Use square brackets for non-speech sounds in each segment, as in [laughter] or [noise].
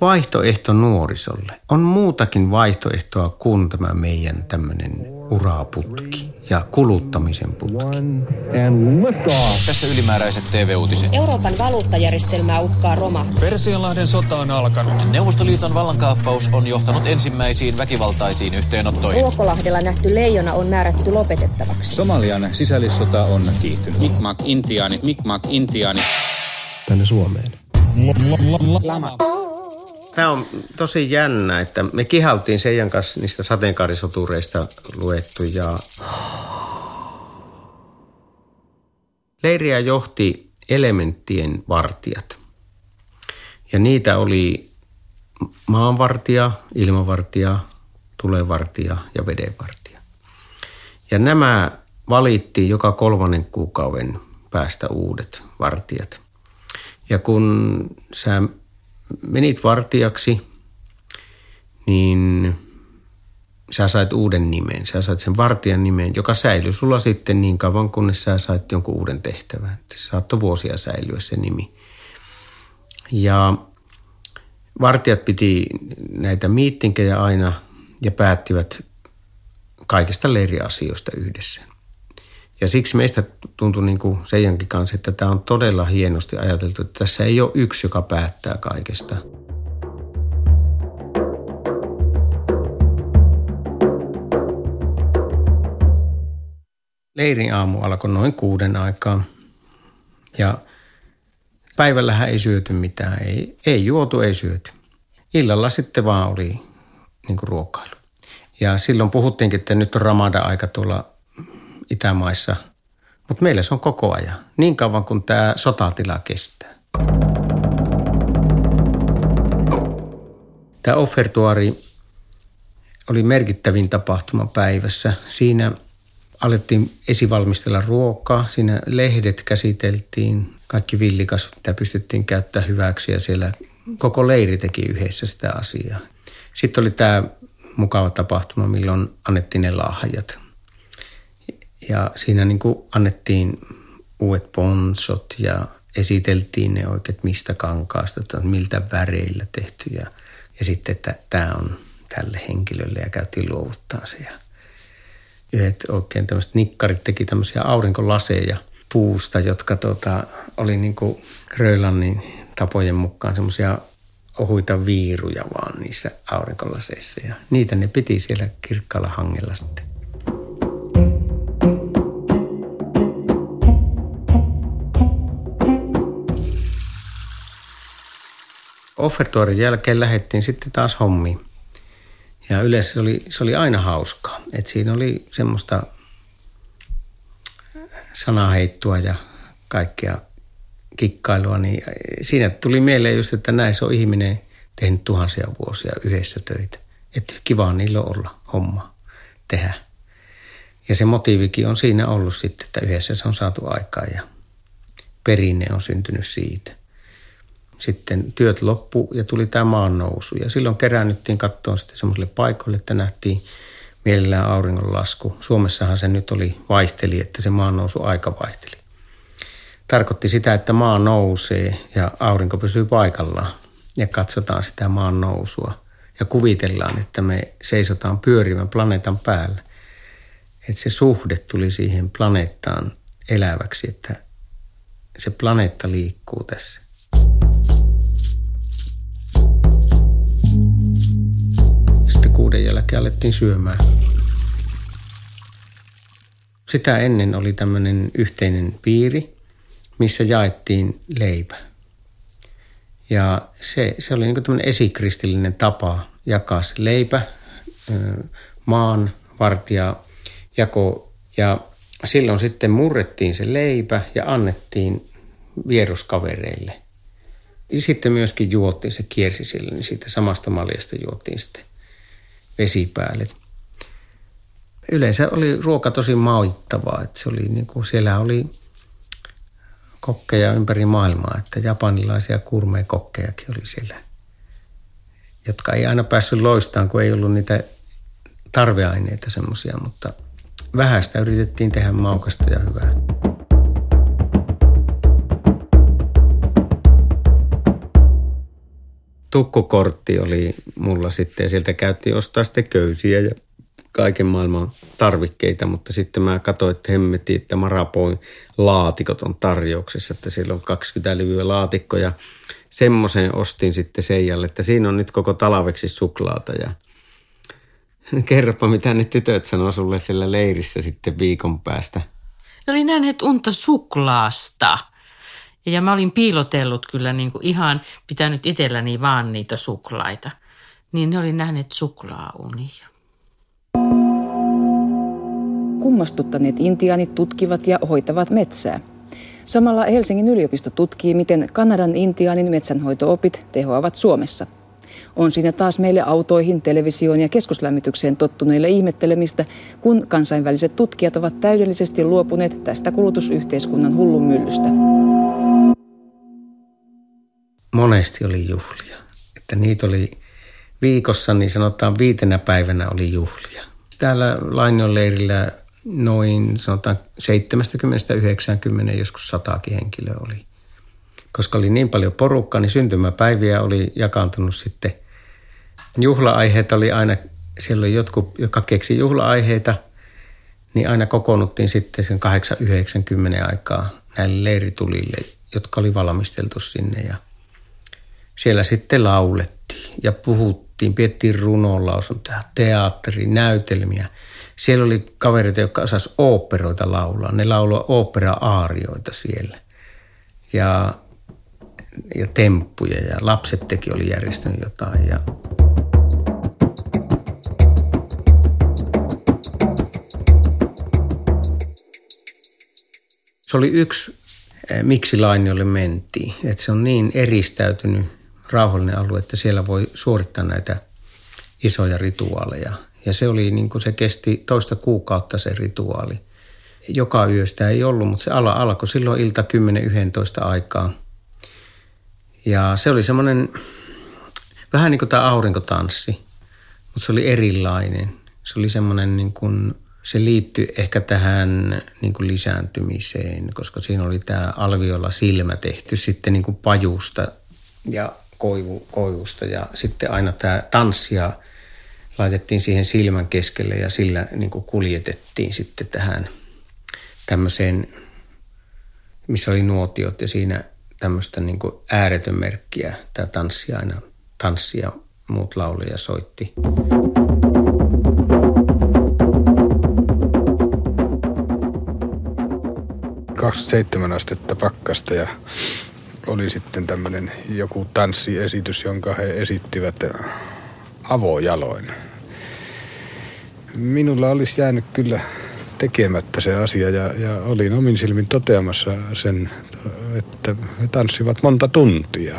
vaihtoehto nuorisolle. On muutakin vaihtoehtoa kuin tämä meidän tämmöinen uraputki ja kuluttamisen putki. Tässä ylimääräiset TV-uutiset. Euroopan valuuttajärjestelmää uhkaa roma. Persianlahden sota on alkanut. Neuvostoliiton vallankaappaus on johtanut ensimmäisiin väkivaltaisiin yhteenottoihin. Ruokolahdella nähty leijona on määrätty lopetettavaksi. Somalian sisällissota on kiihtynyt. Mikmak intiaanit, mikmak intiaanit. Tänne Suomeen. Lama. Tämä on tosi jännä, että me kihaltiin Seijan kanssa niistä sateenkaarisotureista luettu ja leiriä johti elementtien vartijat. Ja niitä oli maanvartija, ilmavartija, tulevartija ja vedenvartija. Ja nämä valittiin joka kolmannen kuukauden päästä uudet vartijat. Ja kun sä menit vartijaksi, niin sä sait uuden nimen. Sä sait sen vartijan nimen, joka säilyi sulla sitten niin kauan, kunnes sä sait jonkun uuden tehtävän. Se saattoi vuosia säilyä se nimi. Ja vartijat piti näitä miittinkejä aina ja päättivät kaikista leiriasioista yhdessä. Ja siksi meistä tuntui niin kuin Seijankin kanssa, että tämä on todella hienosti ajateltu, että tässä ei ole yksi, joka päättää kaikesta. Leirin aamu alkoi noin kuuden aikaa ja päivällähän ei syöty mitään, ei, ei juotu, ei syöty. Illalla sitten vaan oli niin kuin ruokailu. Ja silloin puhuttiinkin, että nyt on ramada-aika tuolla Itämaissa, mutta meillä se on koko ajan, niin kauan kuin tämä sotatila kestää. Tämä offertuari oli merkittävin tapahtuma päivässä. Siinä alettiin esivalmistella ruokaa, siinä lehdet käsiteltiin, kaikki villikasvit, mitä pystyttiin käyttämään hyväksi ja siellä koko leiri teki yhdessä sitä asiaa. Sitten oli tämä mukava tapahtuma, milloin annettiin ne lahjat – ja siinä niin kuin annettiin uudet ponsot ja esiteltiin ne oikeat mistä kankaasta, että miltä väreillä tehty ja, ja sitten, että tämä on tälle henkilölle ja käytiin luovuttaa se. Ja yhdet oikein tämmöiset nikkarit teki tämmöisiä aurinkolaseja puusta, jotka tota, oli niin kuin Grönlannin tapojen mukaan semmoisia ohuita viiruja vaan niissä aurinkolaseissa ja niitä ne piti siellä kirkkaalla hangella sitten. Offertuorin jälkeen lähdettiin sitten taas hommiin. Ja yleensä se oli, se oli aina hauskaa. Et siinä oli semmoista sanaheittua ja kaikkea kikkailua, niin siinä tuli mieleen just, että näissä on ihminen tehnyt tuhansia vuosia yhdessä töitä. Että kiva on niillä olla homma tehdä. Ja se motiivikin on siinä ollut sitten, että yhdessä se on saatu aikaa ja perinne on syntynyt siitä sitten työt loppu ja tuli tämä maan nousu. Ja silloin keräännyttiin kattoon sitten semmoiselle paikoille, että nähtiin mielellään auringonlasku. Suomessahan se nyt oli vaihteli, että se maan nousu aika vaihteli. Tarkoitti sitä, että maa nousee ja aurinko pysyy paikallaan ja katsotaan sitä maan nousua. Ja kuvitellaan, että me seisotaan pyörivän planeetan päällä. Että se suhde tuli siihen planeettaan eläväksi, että se planeetta liikkuu tässä. Kuuden jälkeen alettiin syömään. Sitä ennen oli tämmöinen yhteinen piiri, missä jaettiin leipä. Ja se, se oli niin tämmöinen esikristillinen tapa jakaa se leipä, maan vartija jako. Ja silloin sitten murrettiin se leipä ja annettiin vieruskavereille. Ja sitten myöskin juottiin, se kiersi sille, niin siitä samasta maljasta juottiin sitten vesi päälle. Yleensä oli ruoka tosi mauittavaa, että se oli niin kuin, siellä oli kokkeja ympäri maailmaa, että japanilaisia kurmekokkejakin oli siellä, jotka ei aina päässyt loistaan, kun ei ollut niitä tarveaineita semmoisia, mutta vähäistä yritettiin tehdä maukasta ja hyvää. Tukkukortti oli mulla sitten ja sieltä käytiin ostaa sitten köysiä ja kaiken maailman tarvikkeita, mutta sitten mä katsoin, että hemmetti, että Marapoin laatikot on tarjouksessa, että siellä on 20 levyä laatikkoja. Semmoisen ostin sitten Seijalle, että siinä on nyt koko talveksi suklaata ja kerropa, mitä ne tytöt sanoo sulle siellä leirissä sitten viikon päästä. Ne oli nähneet unta suklaasta. Ja mä olin piilotellut kyllä niin kuin ihan pitänyt itselläni vaan niitä suklaita. Niin ne oli nähneet suklaaunia. Kummastuttaneet intiaanit tutkivat ja hoitavat metsää. Samalla Helsingin yliopisto tutkii, miten Kanadan intiaanin metsänhoitoopit tehoavat Suomessa. On siinä taas meille autoihin, televisioon ja keskuslämmitykseen tottuneille ihmettelemistä, kun kansainväliset tutkijat ovat täydellisesti luopuneet tästä kulutusyhteiskunnan hullun myllystä. Monesti oli juhlia. Että niitä oli viikossa, niin sanotaan viitenä päivänä oli juhlia. Täällä Lainion leirillä noin sanotaan 70-90, joskus sataakin henkilöä oli. Koska oli niin paljon porukkaa, niin syntymäpäiviä oli jakaantunut sitten. Juhla-aiheet oli aina, siellä oli jotkut, joka keksi juhla-aiheita, niin aina kokoonnuttiin sitten sen 8-90 aikaa näille leiritulille, jotka oli valmisteltu sinne. Ja siellä sitten laulettiin ja puhuttiin, piettiin runonlausuntoja, teatteri, näytelmiä – siellä oli kavereita, jotka osas oopperoita laulaa. Ne lauloi opera-aarioita siellä. Ja, ja temppuja ja lapset teki oli järjestänyt jotain. Ja se oli yksi, eh, miksi Lainiolle mentiin. Että se on niin eristäytynyt rauhallinen alue, että siellä voi suorittaa näitä isoja rituaaleja – ja se oli niin kuin se kesti toista kuukautta se rituaali. Joka yö sitä ei ollut, mutta se ala alkoi silloin ilta 10-11 aikaa. Ja se oli semmoinen vähän niin kuin tämä aurinkotanssi, mutta se oli erilainen. Se oli semmoinen niin kuin, se liittyi ehkä tähän niin kuin lisääntymiseen, koska siinä oli tämä alviolla silmä tehty sitten niin kuin pajusta ja koivu, koivusta ja sitten aina tämä tanssia – laitettiin siihen silmän keskelle ja sillä niin kuin kuljetettiin sitten tähän tämmöiseen, missä oli nuotiot ja siinä tämmöistä niin kuin ääretön merkkiä. Tämä tanssi aina tanssi ja muut lauleja soitti. seitsemän astetta pakkasta ja oli sitten tämmöinen joku tanssiesitys, jonka he esittivät avojaloin minulla olisi jäänyt kyllä tekemättä se asia ja, ja olin omin silmin toteamassa sen, että he tanssivat monta tuntia.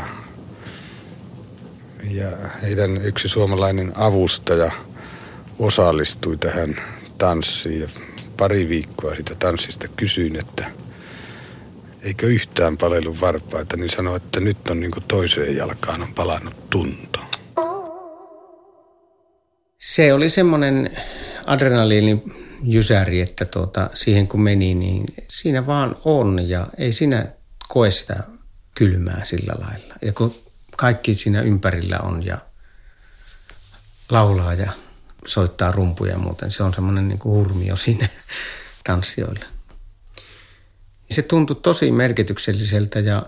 Ja heidän yksi suomalainen avustaja osallistui tähän tanssiin ja pari viikkoa sitä tanssista kysyin, että eikö yhtään palelun varpaita, niin sanoi, että nyt on niin toiseen jalkaan on palannut tunto. Se oli semmoinen adrenaliinin jysäri, että tuota, siihen kun meni, niin siinä vaan on ja ei siinä koe sitä kylmää sillä lailla. Ja kun kaikki siinä ympärillä on ja laulaa ja soittaa rumpuja ja muuten, se on semmoinen niin hurmio sinne [laughs] tanssijoille. Se tuntui tosi merkitykselliseltä ja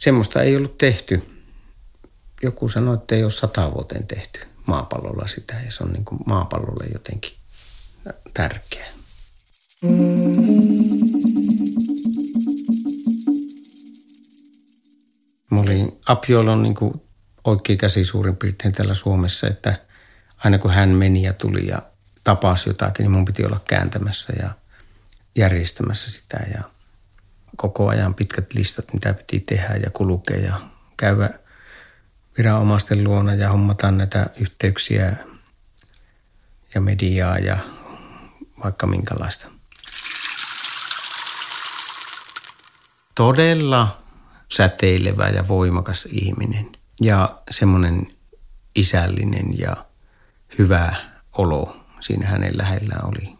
semmoista ei ollut tehty. Joku sanoi, että ei ole sata vuoteen tehty maapallolla sitä ja se on niin kuin maapallolle jotenkin tärkeä. Mulla oli Apiolon niin kuin oikea käsi suurin piirtein täällä Suomessa, että aina kun hän meni ja tuli ja tapasi jotakin, niin mun piti olla kääntämässä ja järjestämässä sitä ja koko ajan pitkät listat, mitä piti tehdä ja kulkea ja käydä viranomaisten luona ja hommata näitä yhteyksiä ja mediaa ja vaikka minkälaista. Todella säteilevä ja voimakas ihminen ja semmoinen isällinen ja hyvä olo siinä hänen lähellään oli.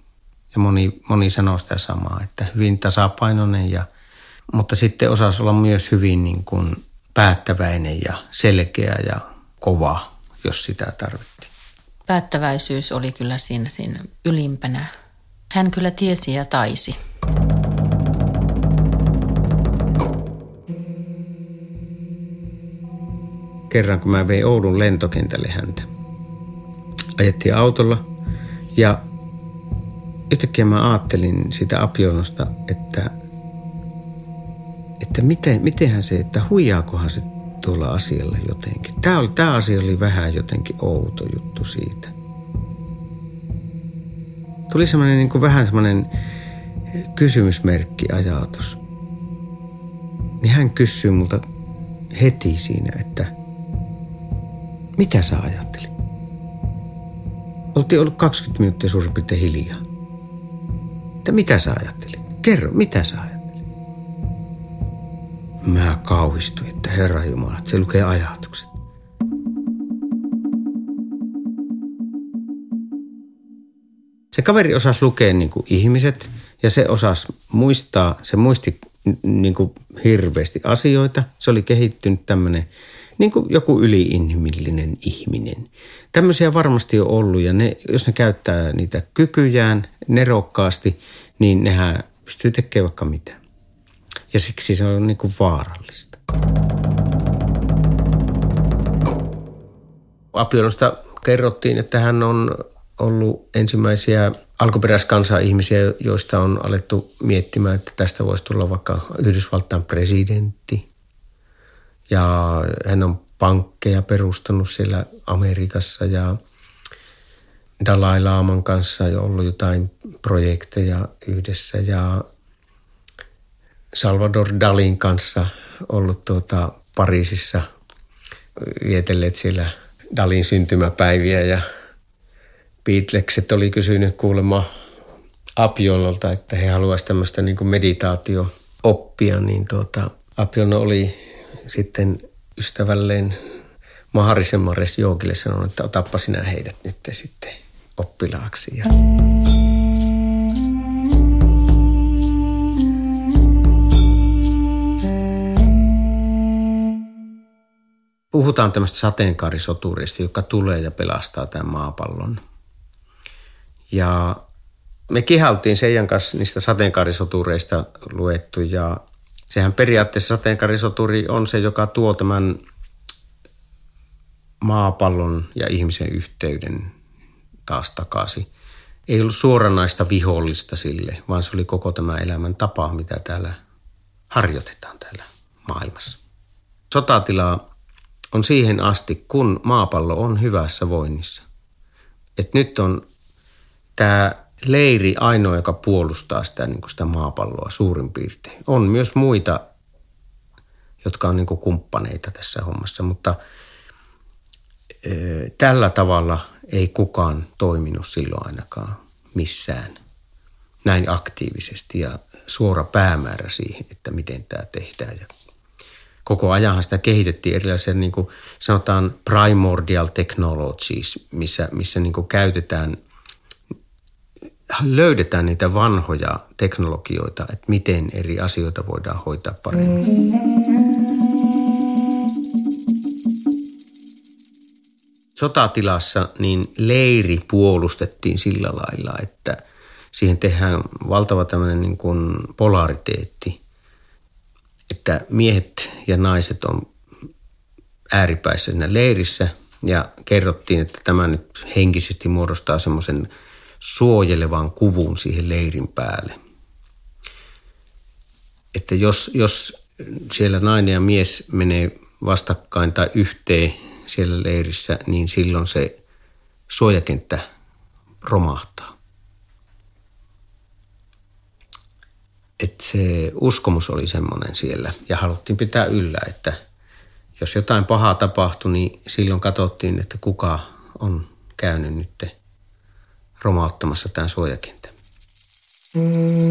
Ja moni, moni sanoo sitä samaa, että hyvin tasapainoinen, ja, mutta sitten osasi olla myös hyvin niin kuin päättäväinen ja selkeä ja kova, jos sitä tarvittiin. Päättäväisyys oli kyllä siinä, siinä ylimpänä. Hän kyllä tiesi ja taisi. Kerran kun mä vein Oulun lentokentälle häntä, ajettiin autolla ja yhtäkkiä mä ajattelin sitä Apionosta, että, että miten, mitenhän se, että huijaakohan se tuolla asialla jotenkin. Tämä, oli, tämä asia oli vähän jotenkin outo juttu siitä. Tuli semmoinen niin kuin vähän semmoinen kysymysmerkki ajatus. Niin hän kysyy multa heti siinä, että mitä sä ajattelit? Oltiin ollut 20 minuuttia suurin piirtein hiljaa. Että mitä sä ajattelit? Kerro, mitä sä ajattelit? Mä kauhistuin, että Herra Jumala, että se lukee ajatukset. Se kaveri osasi lukea niin kuin ihmiset ja se osasi muistaa, se muisti niin kuin hirveästi asioita. Se oli kehittynyt tämmöinen niin kuin joku yliinhimillinen ihminen. Tämmöisiä varmasti on ollut ja ne, jos ne käyttää niitä kykyjään nerokkaasti, niin nehän pystyy tekemään vaikka mitä. Ja siksi se on niin kuin vaarallista. Apionosta kerrottiin, että hän on ollut ensimmäisiä alkuperäiskansa-ihmisiä, joista on alettu miettimään, että tästä voisi tulla vaikka Yhdysvaltain presidentti. Ja hän on pankkeja perustanut siellä Amerikassa ja Dalai Laaman kanssa on ollut jotain projekteja yhdessä ja Salvador Dalin kanssa ollut tuota Pariisissa vietelleet siellä Dalin syntymäpäiviä ja Beatlekset oli kysynyt kuulemma Apiololta, että he haluaisivat tämmöistä niin meditaatio-oppia, niin tuota, Apion oli sitten ystävälleen Maharisen Mares Joogille sanonut, että otappa sinä heidät nyt sitten oppilaaksi. Ja puhutaan tämmöistä sateenkaarisoturista, joka tulee ja pelastaa tämän maapallon. Ja me kihaltiin Seijan kanssa niistä sateenkaarisotureista luettu ja sehän periaatteessa sateenkaarisoturi on se, joka tuo tämän maapallon ja ihmisen yhteyden taas takaisin. Ei ollut suoranaista vihollista sille, vaan se oli koko tämä elämän tapa, mitä täällä harjoitetaan täällä maailmassa. Sotatila on siihen asti, kun maapallo on hyvässä voinnissa. Et nyt on tämä leiri ainoa, joka puolustaa sitä, niin sitä maapalloa suurin piirtein. On myös muita, jotka on niin kumppaneita tässä hommassa, mutta e, tällä tavalla ei kukaan toiminut silloin ainakaan missään näin aktiivisesti ja suora päämäärä siihen, että miten tämä tehdään ja koko ajanhan sitä kehitettiin erilaisia niin kuin sanotaan primordial technologies, missä, missä niin kuin käytetään, löydetään niitä vanhoja teknologioita, että miten eri asioita voidaan hoitaa paremmin. Sotatilassa niin leiri puolustettiin sillä lailla, että siihen tehdään valtava tämmöinen niin kuin polariteetti – että miehet ja naiset on ääripäissä siinä leirissä ja kerrottiin, että tämä nyt henkisesti muodostaa semmoisen suojelevan kuvun siihen leirin päälle. Että jos, jos siellä nainen ja mies menee vastakkain tai yhteen siellä leirissä, niin silloin se suojakenttä romahtaa. Että se uskomus oli semmoinen siellä ja haluttiin pitää yllä, että jos jotain pahaa tapahtui, niin silloin katsottiin, että kuka on käynyt nyt romauttamassa tämän suojakentän. Mm-hmm.